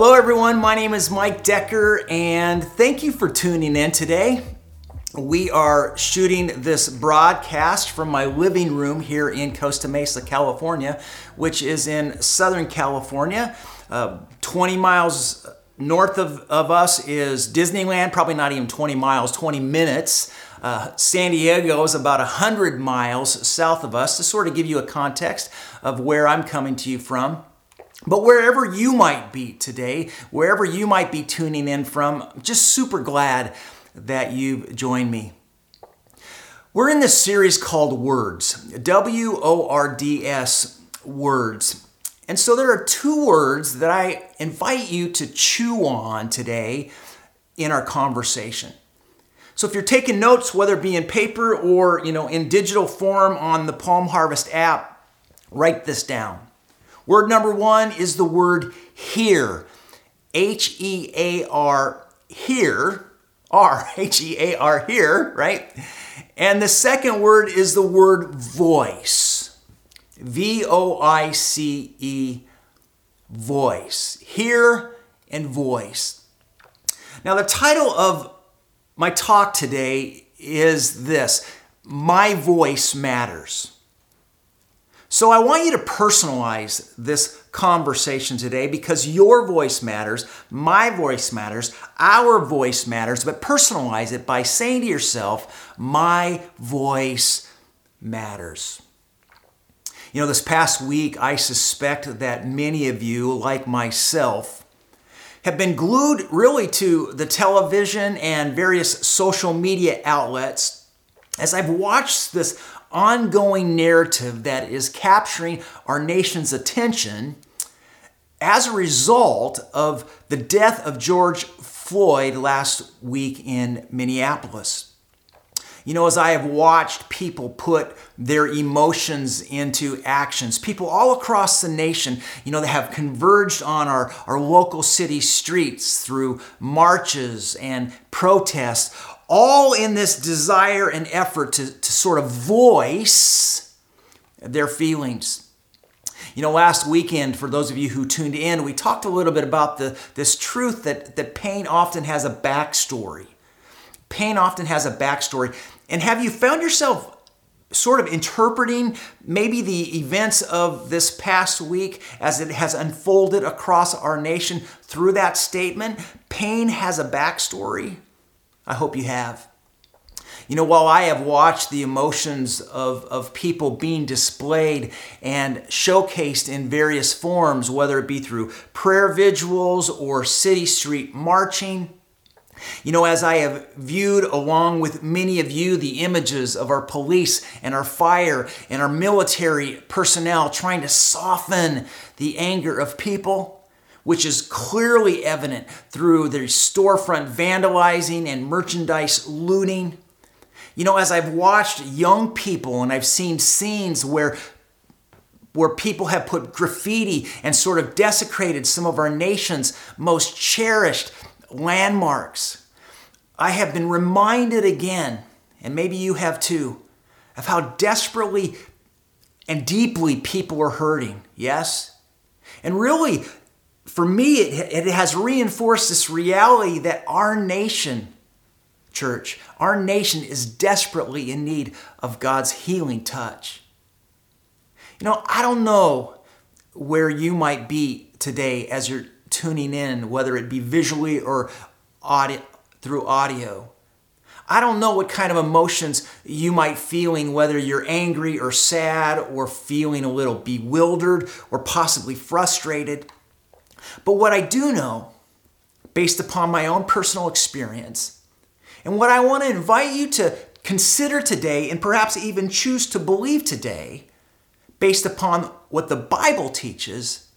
Hello, everyone. My name is Mike Decker, and thank you for tuning in today. We are shooting this broadcast from my living room here in Costa Mesa, California, which is in Southern California. Uh, 20 miles north of, of us is Disneyland, probably not even 20 miles, 20 minutes. Uh, San Diego is about 100 miles south of us to sort of give you a context of where I'm coming to you from. But wherever you might be today, wherever you might be tuning in from, I'm just super glad that you've joined me. We're in this series called Words, W O R D S, Words. And so there are two words that I invite you to chew on today in our conversation. So if you're taking notes, whether it be in paper or you know in digital form on the Palm Harvest app, write this down. Word number one is the word hear. H E A R, here. R H E A R, here, right? And the second word is the word voice. V O I C E, voice. Hear and voice. Now, the title of my talk today is this My Voice Matters. So I want you to personalize this conversation today because your voice matters, my voice matters, our voice matters, but personalize it by saying to yourself, My voice matters. You know, this past week, I suspect that many of you, like myself, have been glued really to the television and various social media outlets as I've watched this ongoing narrative that is capturing our nation's attention as a result of the death of George Floyd last week in Minneapolis. You know, as I have watched people put their emotions into actions, people all across the nation, you know, they have converged on our, our local city streets through marches and protests, all in this desire and effort to, to sort of voice their feelings. You know, last weekend, for those of you who tuned in, we talked a little bit about the, this truth that, that pain often has a backstory. Pain often has a backstory. And have you found yourself sort of interpreting maybe the events of this past week as it has unfolded across our nation through that statement? Pain has a backstory. I hope you have. You know, while I have watched the emotions of, of people being displayed and showcased in various forms, whether it be through prayer vigils or city street marching, you know, as I have viewed along with many of you the images of our police and our fire and our military personnel trying to soften the anger of people, which is clearly evident through the storefront vandalizing and merchandise looting. You know, as I've watched young people and I've seen scenes where where people have put graffiti and sort of desecrated some of our nation's most cherished landmarks. I have been reminded again, and maybe you have too, of how desperately and deeply people are hurting. Yes? And really, for me, it, it has reinforced this reality that our nation, church, our nation is desperately in need of God's healing touch. You know, I don't know where you might be today as you're tuning in, whether it be visually or audio, through audio. I don't know what kind of emotions you might feeling whether you're angry or sad or feeling a little bewildered or possibly frustrated. But what I do know, based upon my own personal experience, and what I want to invite you to consider today and perhaps even choose to believe today, based upon what the Bible teaches,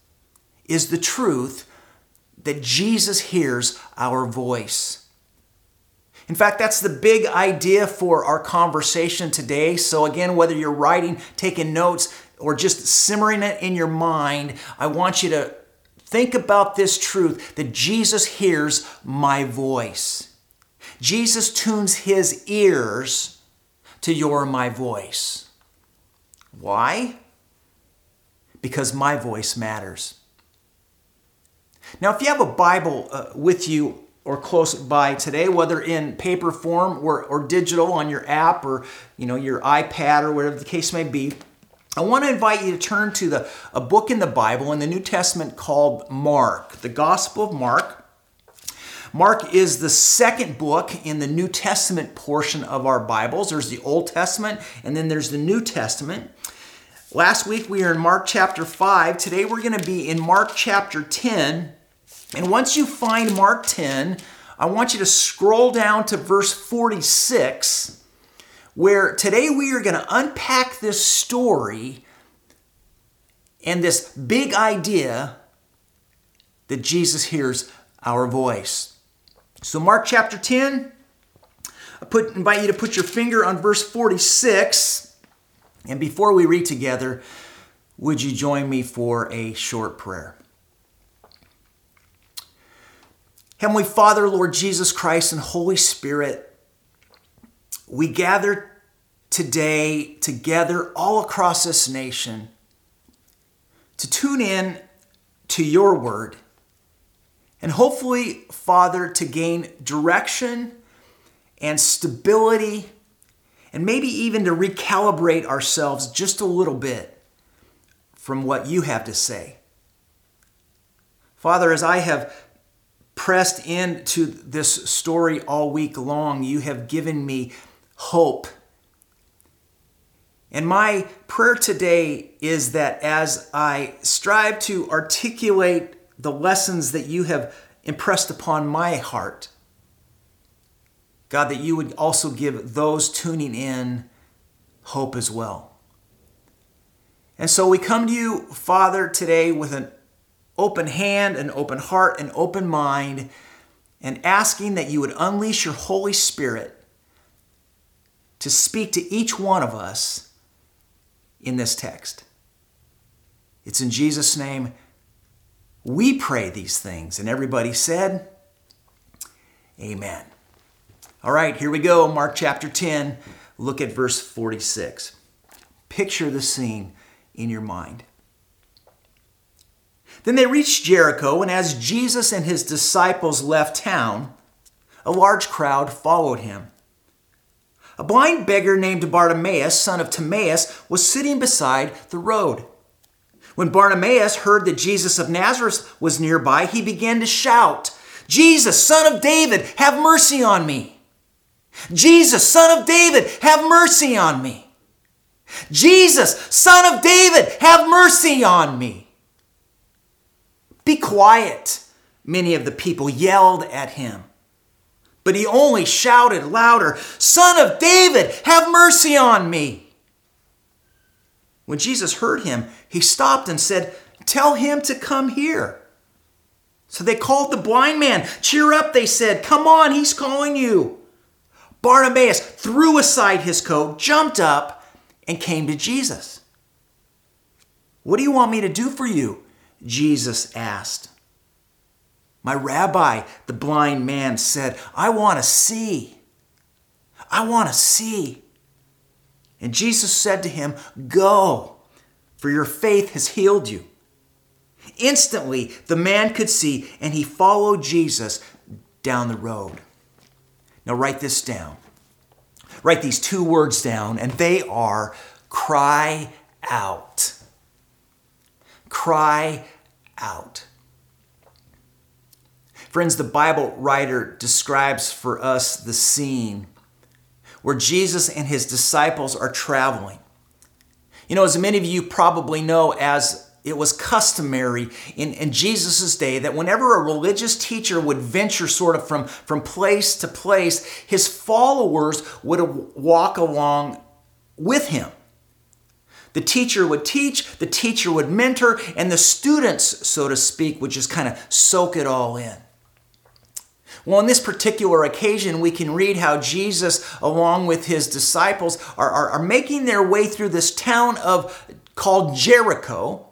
is the truth that Jesus hears our voice. In fact, that's the big idea for our conversation today. So, again, whether you're writing, taking notes, or just simmering it in your mind, I want you to Think about this truth that Jesus hears my voice. Jesus tunes his ears to your my voice. Why? Because my voice matters. Now, if you have a Bible uh, with you or close by today, whether in paper form or, or digital on your app or you know your iPad or whatever the case may be, I want to invite you to turn to the, a book in the Bible in the New Testament called Mark, the Gospel of Mark. Mark is the second book in the New Testament portion of our Bibles. There's the Old Testament and then there's the New Testament. Last week we were in Mark chapter 5. Today we're going to be in Mark chapter 10. And once you find Mark 10, I want you to scroll down to verse 46, where today we are going to unpack this story and this big idea that Jesus hears our voice. So, Mark chapter 10, I put, invite you to put your finger on verse 46. And before we read together, would you join me for a short prayer? Heavenly Father, Lord Jesus Christ, and Holy Spirit, we gather today together all across this nation to tune in to your word and hopefully, Father, to gain direction and stability, and maybe even to recalibrate ourselves just a little bit from what you have to say. Father, as I have pressed into this story all week long, you have given me hope. And my prayer today is that as I strive to articulate the lessons that you have impressed upon my heart. God, that you would also give those tuning in hope as well. And so we come to you, Father, today with an open hand, an open heart, an open mind, and asking that you would unleash your Holy Spirit to speak to each one of us in this text. It's in Jesus' name we pray these things. And everybody said, Amen. All right, here we go. Mark chapter 10. Look at verse 46. Picture the scene in your mind. Then they reached Jericho, and as Jesus and his disciples left town, a large crowd followed him. A blind beggar named Bartimaeus, son of Timaeus, was sitting beside the road. When Bartimaeus heard that Jesus of Nazareth was nearby, he began to shout, Jesus, son of David, have mercy on me. Jesus, son of David, have mercy on me. Jesus, son of David, have mercy on me. Be quiet, many of the people yelled at him. But he only shouted louder, Son of David, have mercy on me. When Jesus heard him, he stopped and said, Tell him to come here. So they called the blind man. Cheer up, they said. Come on, he's calling you. Bartimaeus threw aside his coat, jumped up, and came to Jesus. What do you want me to do for you? Jesus asked. My rabbi, the blind man said, I want to see. I want to see. And Jesus said to him, Go, for your faith has healed you. Instantly, the man could see, and he followed Jesus down the road. Now, write this down. Write these two words down, and they are cry out. Cry out. Friends, the Bible writer describes for us the scene where Jesus and his disciples are traveling. You know, as many of you probably know, as it was customary in, in Jesus' day that whenever a religious teacher would venture sort of from, from place to place, his followers would walk along with him. The teacher would teach, the teacher would mentor, and the students, so to speak, would just kind of soak it all in. Well, on this particular occasion, we can read how Jesus, along with his disciples, are, are, are making their way through this town of called Jericho.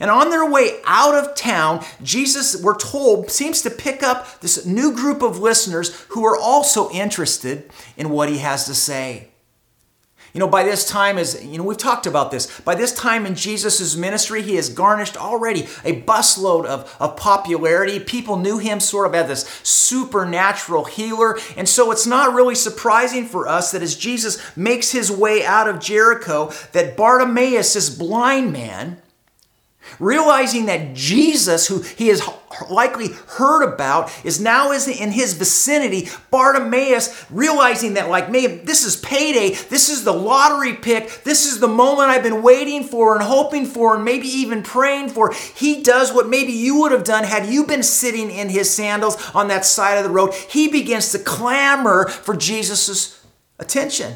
And on their way out of town, Jesus, we're told, seems to pick up this new group of listeners who are also interested in what he has to say. You know, by this time, as you know, we've talked about this. By this time in Jesus' ministry, he has garnished already a busload of, of popularity. People knew him sort of as this supernatural healer. And so it's not really surprising for us that as Jesus makes his way out of Jericho, that Bartimaeus, this blind man, realizing that Jesus, who he has likely heard about, is now in his vicinity. Bartimaeus, realizing that, like, man, this is payday, this is the lottery pick, this is the moment I've been waiting for and hoping for, and maybe even praying for. He does what maybe you would have done had you been sitting in his sandals on that side of the road. He begins to clamor for Jesus' attention.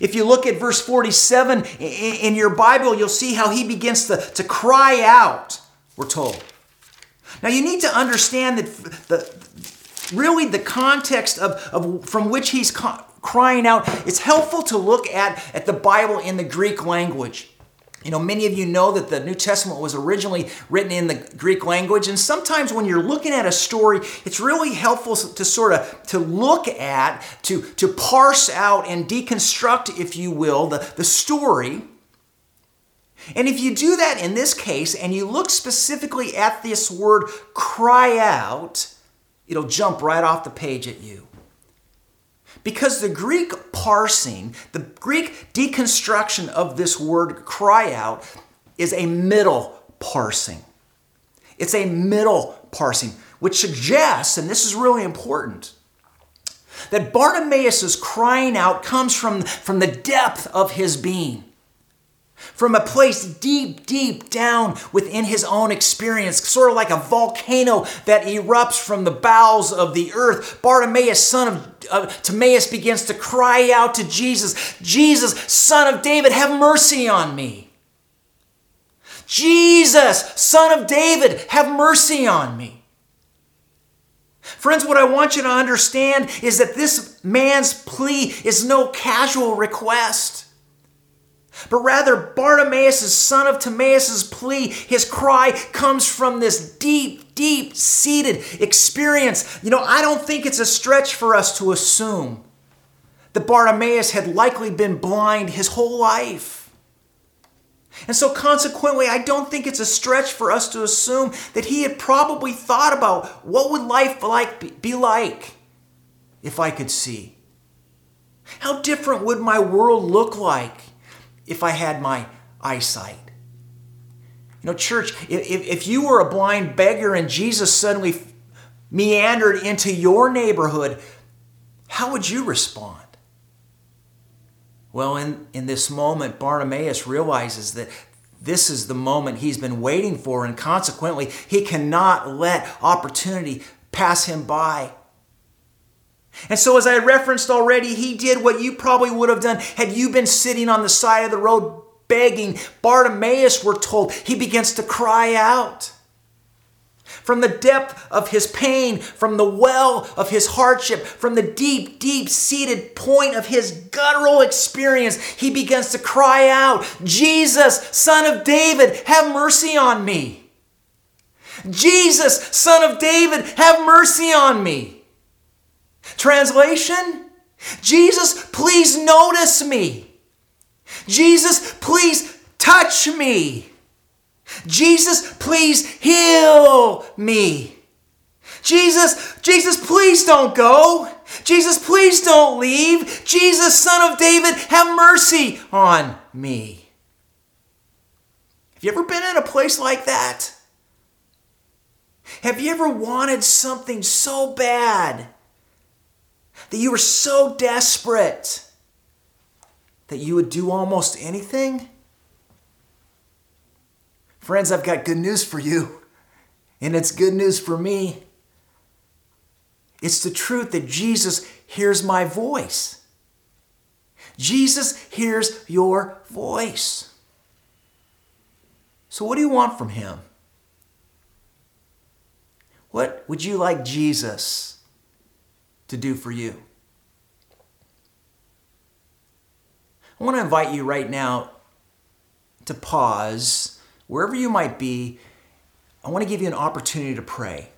If you look at verse 47 in your Bible, you'll see how he begins to, to cry out, we're told. Now, you need to understand that the, really the context of, of from which he's crying out, it's helpful to look at, at the Bible in the Greek language. You know, many of you know that the New Testament was originally written in the Greek language, and sometimes when you're looking at a story, it's really helpful to sort of to look at, to, to parse out and deconstruct, if you will, the, the story. And if you do that in this case, and you look specifically at this word cry out, it'll jump right off the page at you. Because the Greek parsing, the Greek deconstruction of this word cry out is a middle parsing. It's a middle parsing, which suggests, and this is really important, that Bartimaeus' crying out comes from, from the depth of his being from a place deep, deep down within his own experience, sort of like a volcano that erupts from the bowels of the earth. Bartimaeus, son of uh, Timaeus, begins to cry out to Jesus, Jesus, son of David, have mercy on me. Jesus, son of David, have mercy on me. Friends, what I want you to understand is that this man's plea is no casual request but rather Bartimaeus, son of Timaeus' plea, his cry comes from this deep, deep seated experience. You know, I don't think it's a stretch for us to assume that Bartimaeus had likely been blind his whole life. And so, consequently, I don't think it's a stretch for us to assume that he had probably thought about what would life like be like if I could see. How different would my world look like if I had my eyesight. You know, church, if, if you were a blind beggar and Jesus suddenly meandered into your neighborhood, how would you respond? Well, in, in this moment, Bartimaeus realizes that this is the moment he's been waiting for, and consequently, he cannot let opportunity pass him by. And so, as I referenced already, he did what you probably would have done had you been sitting on the side of the road begging. Bartimaeus, we're told, he begins to cry out. From the depth of his pain, from the well of his hardship, from the deep, deep seated point of his guttural experience, he begins to cry out, Jesus, son of David, have mercy on me. Jesus, son of David, have mercy on me. Translation Jesus, please notice me. Jesus, please touch me. Jesus, please heal me. Jesus, Jesus, please don't go. Jesus, please don't leave. Jesus, Son of David, have mercy on me. Have you ever been in a place like that? Have you ever wanted something so bad that you were so desperate that you would do almost anything? Friends, I've got good news for you, and it's good news for me. It's the truth that Jesus hears my voice. Jesus hears your voice. So, what do you want from him? What would you like Jesus to do for you. I want to invite you right now to pause wherever you might be. I want to give you an opportunity to pray.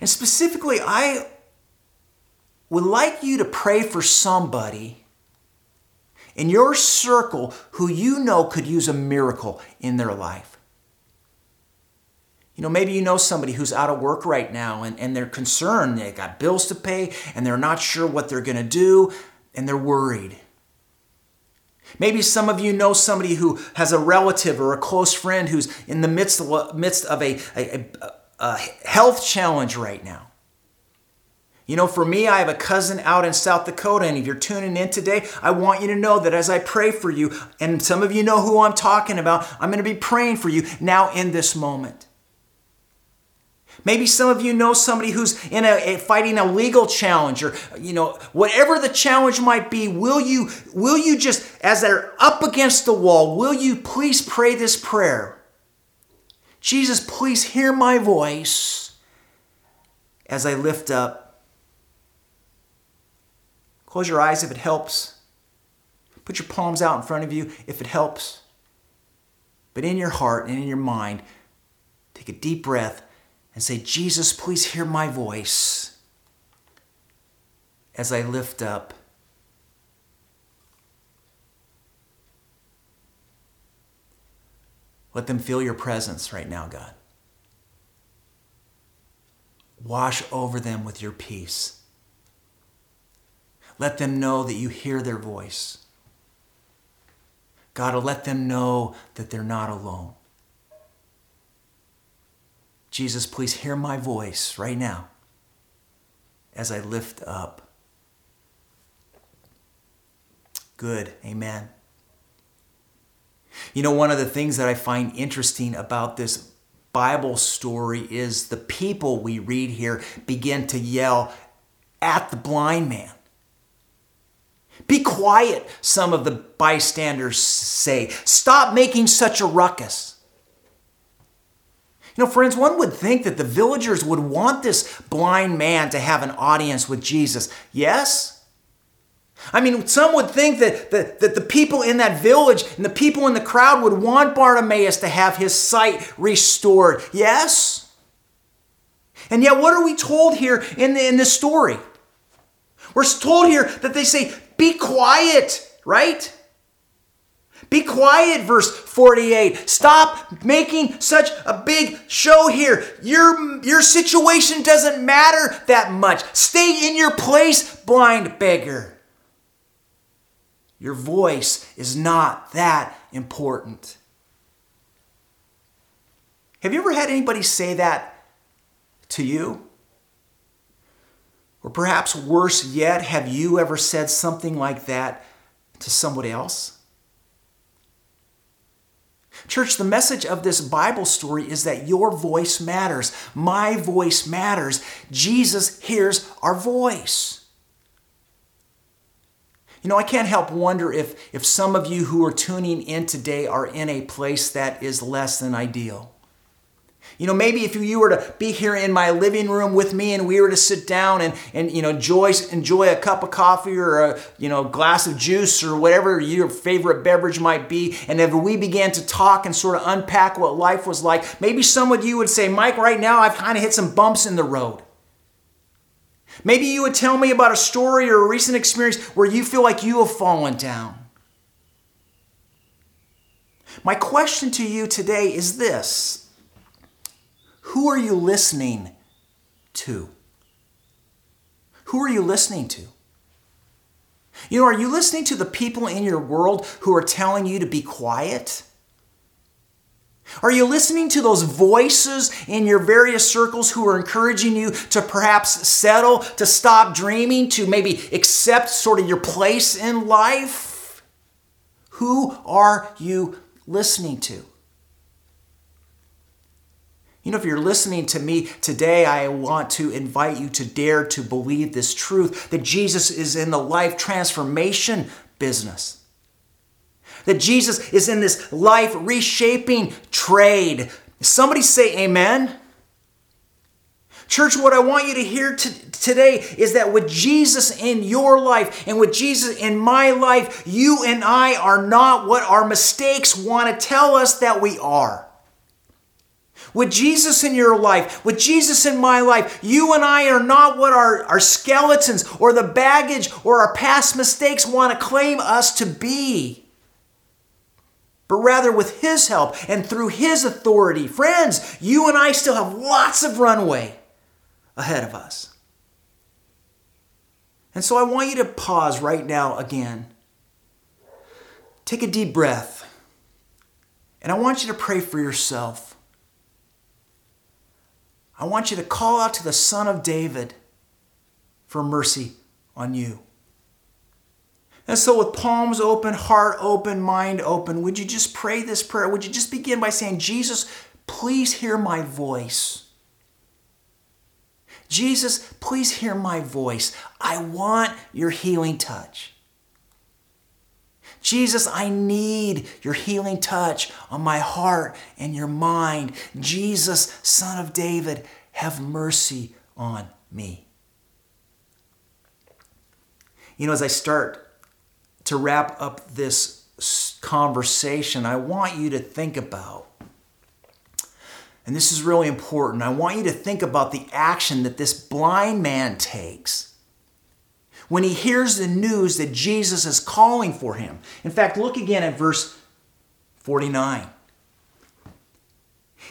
And specifically, I would like you to pray for somebody in your circle who you know could use a miracle in their life. You know, maybe you know somebody who's out of work right now and, and they're concerned. They got bills to pay and they're not sure what they're going to do and they're worried. Maybe some of you know somebody who has a relative or a close friend who's in the midst of, midst of a, a, a health challenge right now. You know, for me, I have a cousin out in South Dakota, and if you're tuning in today, I want you to know that as I pray for you, and some of you know who I'm talking about, I'm going to be praying for you now in this moment. Maybe some of you know somebody who's in a, fighting a legal challenge or you know whatever the challenge might be will you will you just as they're up against the wall will you please pray this prayer? Jesus please hear my voice as I lift up. Close your eyes if it helps. Put your palms out in front of you if it helps. But in your heart and in your mind take a deep breath and say, Jesus, please hear my voice as I lift up. Let them feel your presence right now, God. Wash over them with your peace. Let them know that you hear their voice. God, let them know that they're not alone. Jesus, please hear my voice right now as I lift up. Good. Amen. You know, one of the things that I find interesting about this Bible story is the people we read here begin to yell at the blind man. Be quiet, some of the bystanders say. Stop making such a ruckus. You know, friends, one would think that the villagers would want this blind man to have an audience with Jesus. Yes? I mean, some would think that, that, that the people in that village and the people in the crowd would want Bartimaeus to have his sight restored. Yes? And yet, what are we told here in, the, in this story? We're told here that they say, Be quiet, right? Be quiet, verse 48. Stop making such a big show here. Your, your situation doesn't matter that much. Stay in your place, blind beggar. Your voice is not that important. Have you ever had anybody say that to you? Or perhaps worse yet, have you ever said something like that to somebody else? Church, the message of this Bible story is that your voice matters. My voice matters. Jesus hears our voice. You know, I can't help wonder if, if some of you who are tuning in today are in a place that is less than ideal. You know, maybe if you were to be here in my living room with me and we were to sit down and, and you know, enjoy, enjoy a cup of coffee or a, you know, glass of juice or whatever your favorite beverage might be, and if we began to talk and sort of unpack what life was like, maybe some of you would say, Mike, right now I've kind of hit some bumps in the road. Maybe you would tell me about a story or a recent experience where you feel like you have fallen down. My question to you today is this who are you listening to? Who are you listening to? You know, are you listening to the people in your world who are telling you to be quiet? Are you listening to those voices in your various circles who are encouraging you to perhaps settle, to stop dreaming, to maybe accept sort of your place in life? Who are you listening to? You know, if you're listening to me today, I want to invite you to dare to believe this truth that Jesus is in the life transformation business. That Jesus is in this life reshaping trade. Somebody say amen. Church, what I want you to hear t- today is that with Jesus in your life and with Jesus in my life, you and I are not what our mistakes want to tell us that we are. With Jesus in your life, with Jesus in my life, you and I are not what our, our skeletons or the baggage or our past mistakes want to claim us to be. But rather, with His help and through His authority, friends, you and I still have lots of runway ahead of us. And so I want you to pause right now again. Take a deep breath. And I want you to pray for yourself. I want you to call out to the Son of David for mercy on you. And so, with palms open, heart open, mind open, would you just pray this prayer? Would you just begin by saying, Jesus, please hear my voice? Jesus, please hear my voice. I want your healing touch. Jesus, I need your healing touch on my heart and your mind. Jesus, Son of David, have mercy on me. You know, as I start to wrap up this conversation, I want you to think about, and this is really important, I want you to think about the action that this blind man takes when he hears the news that Jesus is calling for him. In fact, look again at verse 49.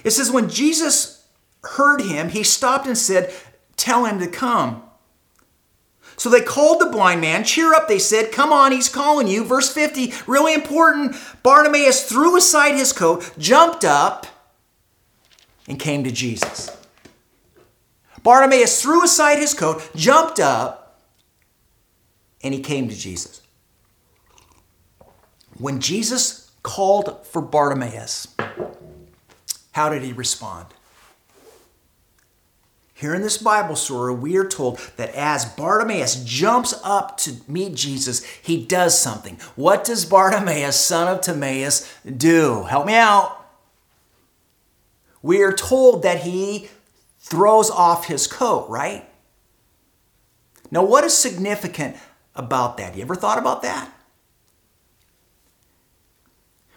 It says, When Jesus heard him, he stopped and said, Tell him to come. So they called the blind man. Cheer up, they said. Come on, he's calling you. Verse 50, really important. Bartimaeus threw aside his coat, jumped up, and came to Jesus. Bartimaeus threw aside his coat, jumped up, and he came to Jesus. When Jesus called for Bartimaeus, how did he respond? Here in this Bible story, we are told that as Bartimaeus jumps up to meet Jesus, he does something. What does Bartimaeus, son of Timaeus, do? Help me out. We are told that he throws off his coat, right? Now, what is significant about that. You ever thought about that?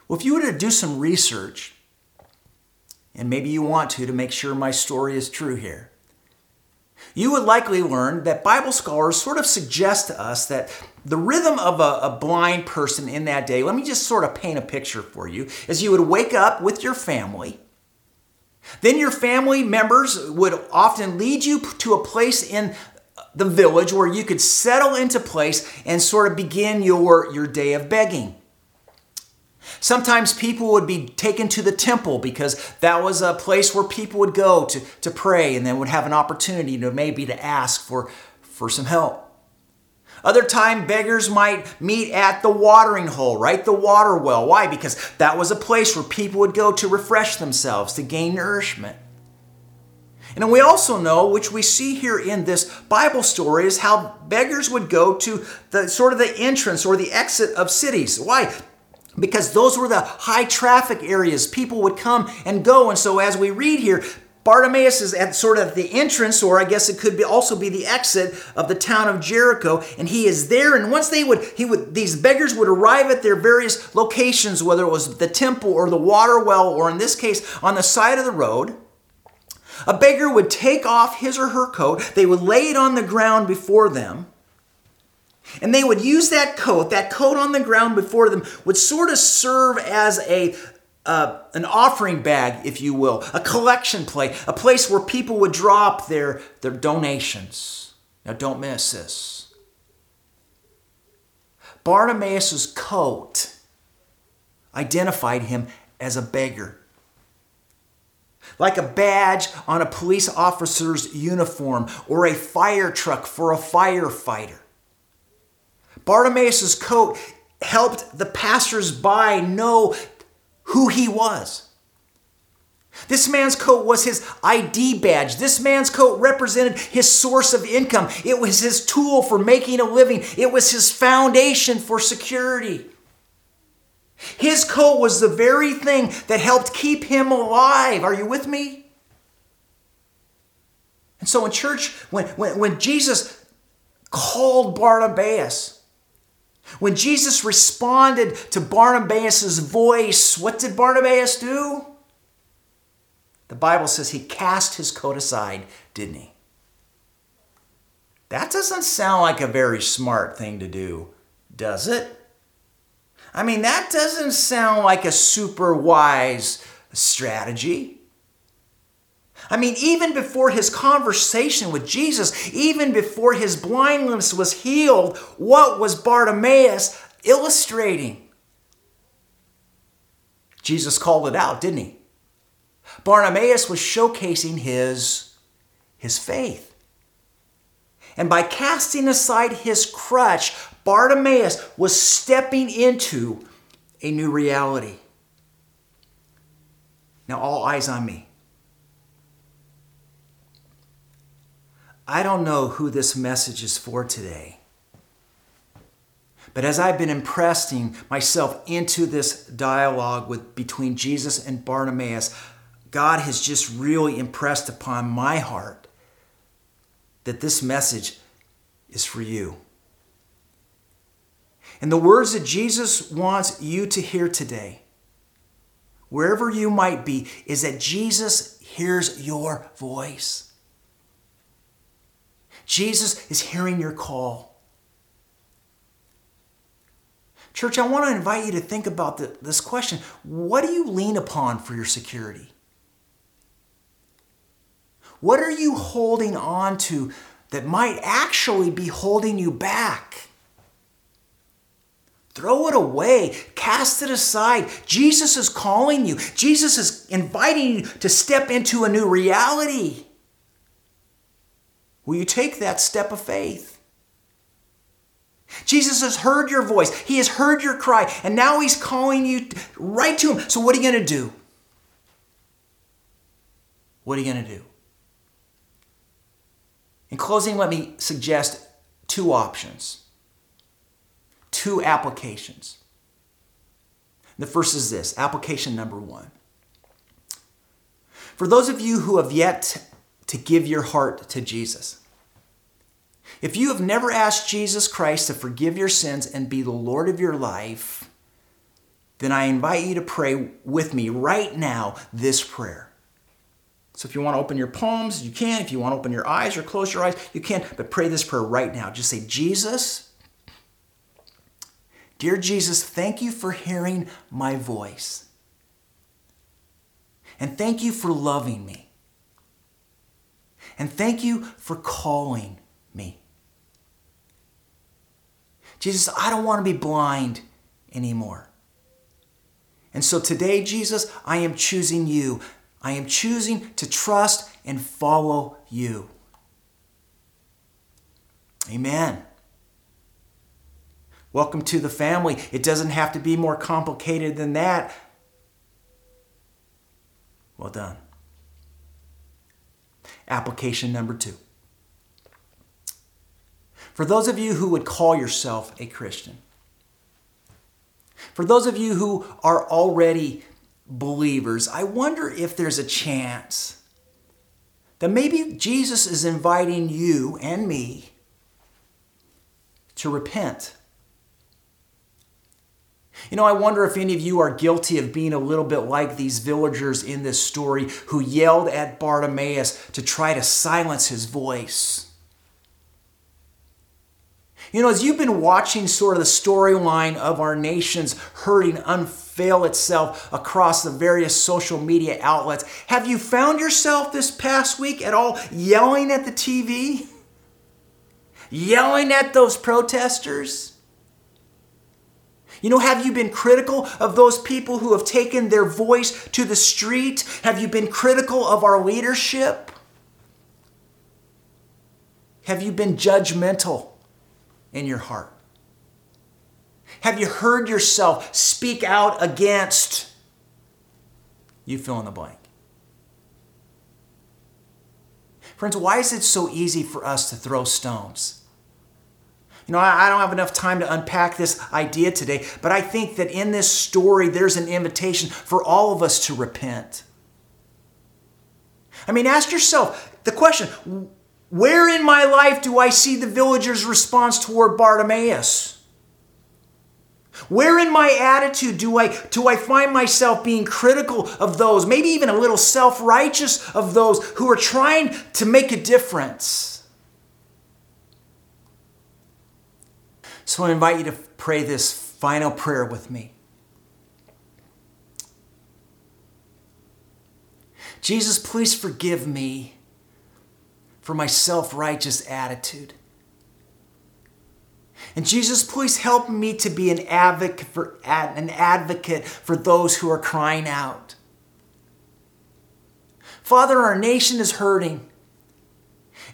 Well, if you were to do some research, and maybe you want to to make sure my story is true here, you would likely learn that Bible scholars sort of suggest to us that the rhythm of a, a, blind person in that day, let me just sort of paint a picture for you, is you would wake up with your family. Then your family members would often lead you to a place in the village where you could settle into place and sort of begin your, your day of begging. Sometimes people would be taken to the temple because that was a place where people would go to, to pray and then would have an opportunity to maybe to ask for, for some help. Other time, beggars might meet at the watering hole, right? The water well. Why? Because that was a place where people would go to refresh themselves, to gain nourishment. And we also know, which we see here in this Bible story, is how beggars would go to the sort of the entrance or the exit of cities. Why? Because those were the high traffic areas. People would come and go. And so as we read here, Bartimaeus is at sort of the entrance, or I guess it could be also be the exit of the town of Jericho, and he is there. And once they would, he would, these beggars would arrive at their various locations, whether it was the temple or the water well, or in this case, on the side of the road. A beggar would take off his or her coat, they would lay it on the ground before them, and they would use that coat, that coat on the ground before them, would sort of serve as a uh, an offering bag, if you will, a collection plate, a place where people would drop their, their donations. Now, don't miss this. Bartimaeus' coat identified him as a beggar like a badge on a police officer's uniform or a fire truck for a firefighter. Bartimaeus' coat helped the passersby know who he was. This man's coat was his ID badge. This man's coat represented his source of income. It was his tool for making a living. It was his foundation for security. His coat was the very thing that helped keep him alive. Are you with me? And so in church, when, when, when Jesus called Barnabas, when Jesus responded to Barnabas' voice, what did Barnabas do? The Bible says he cast his coat aside, didn't he? That doesn't sound like a very smart thing to do, does it? I mean, that doesn't sound like a super wise strategy. I mean, even before his conversation with Jesus, even before his blindness was healed, what was Bartimaeus illustrating? Jesus called it out, didn't he? Bartimaeus was showcasing his, his faith. And by casting aside his crutch, Bartimaeus was stepping into a new reality. Now, all eyes on me. I don't know who this message is for today. But as I've been impressing myself into this dialogue with between Jesus and Bartimaeus, God has just really impressed upon my heart that this message is for you. And the words that Jesus wants you to hear today, wherever you might be, is that Jesus hears your voice. Jesus is hearing your call. Church, I want to invite you to think about the, this question What do you lean upon for your security? What are you holding on to that might actually be holding you back? Throw it away. Cast it aside. Jesus is calling you. Jesus is inviting you to step into a new reality. Will you take that step of faith? Jesus has heard your voice. He has heard your cry, and now he's calling you right to him. So, what are you going to do? What are you going to do? In closing, let me suggest two options two applications. The first is this application number one. For those of you who have yet to give your heart to Jesus, if you have never asked Jesus Christ to forgive your sins and be the Lord of your life, then I invite you to pray with me right now this prayer. So if you want to open your palms, you can. If you want to open your eyes or close your eyes, you can. But pray this prayer right now. Just say, Jesus, Dear Jesus, thank you for hearing my voice. And thank you for loving me. And thank you for calling me. Jesus, I don't want to be blind anymore. And so today, Jesus, I am choosing you. I am choosing to trust and follow you. Amen. Welcome to the family. It doesn't have to be more complicated than that. Well done. Application number two. For those of you who would call yourself a Christian, for those of you who are already believers, I wonder if there's a chance that maybe Jesus is inviting you and me to repent you know, I wonder if any of you are guilty of being a little bit like these villagers in this story who yelled at Bartimaeus to try to silence his voice. You know, as you've been watching sort of the storyline of our nation's hurting unveil itself across the various social media outlets, have you found yourself this past week at all yelling at the TV? Yelling at those protesters? You know, have you been critical of those people who have taken their voice to the street? Have you been critical of our leadership? Have you been judgmental in your heart? Have you heard yourself speak out against? You fill in the blank. Friends, why is it so easy for us to throw stones? You know, I don't have enough time to unpack this idea today, but I think that in this story, there's an invitation for all of us to repent. I mean, ask yourself the question where in my life do I see the villagers' response toward Bartimaeus? Where in my attitude do I do I find myself being critical of those, maybe even a little self-righteous of those who are trying to make a difference? So I invite you to pray this final prayer with me. Jesus, please forgive me for my self-righteous attitude. And Jesus, please help me to be an advocate for, an advocate for those who are crying out. Father, our nation is hurting.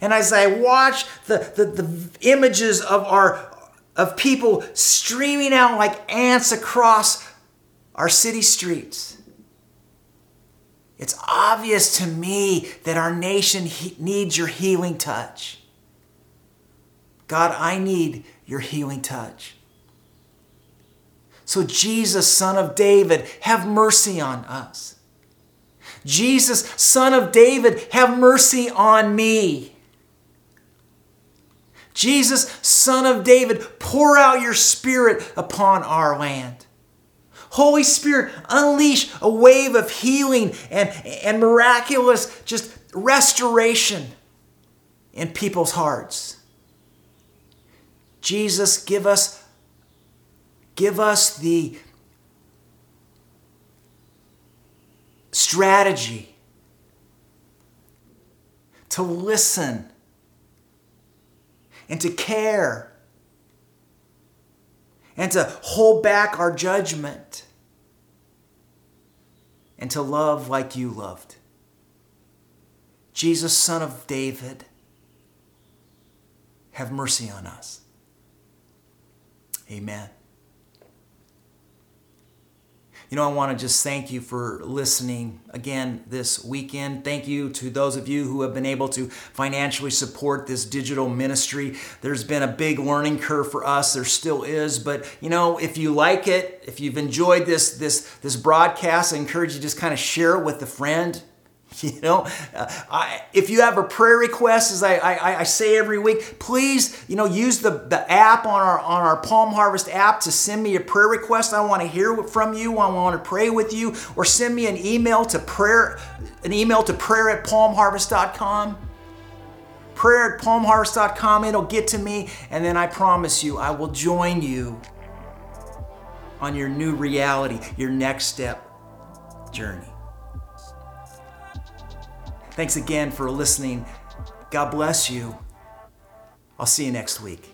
And as I watch the, the, the images of our of people streaming out like ants across our city streets, it's obvious to me that our nation needs your healing touch. God, I need your healing touch. So, Jesus, Son of David, have mercy on us. Jesus, Son of David, have mercy on me. Jesus, Son of David, pour out your Spirit upon our land. Holy Spirit, unleash a wave of healing and, and miraculous just restoration in people's hearts. Jesus, give us, give us the strategy to listen and to care and to hold back our judgment and to love like you loved. Jesus, Son of David, have mercy on us. Amen. You know, I want to just thank you for listening again this weekend. Thank you to those of you who have been able to financially support this digital ministry. There's been a big learning curve for us. There still is, but you know, if you like it, if you've enjoyed this this this broadcast, I encourage you to just kind of share it with a friend You know, uh, I, if you have a prayer request, as I, I, I, say every week, please, you know, use the, the app on our on our Palm Harvest app to send me a prayer request. I want to hear from you. I want to pray with you, or send me an email to prayer, an email to prayer at palmharvest.com. Prayer at palmharvest.com. It'll get to me, and then I promise you, I will join you on your new reality, your next step journey. Thanks again for listening. God bless you. I'll see you next week.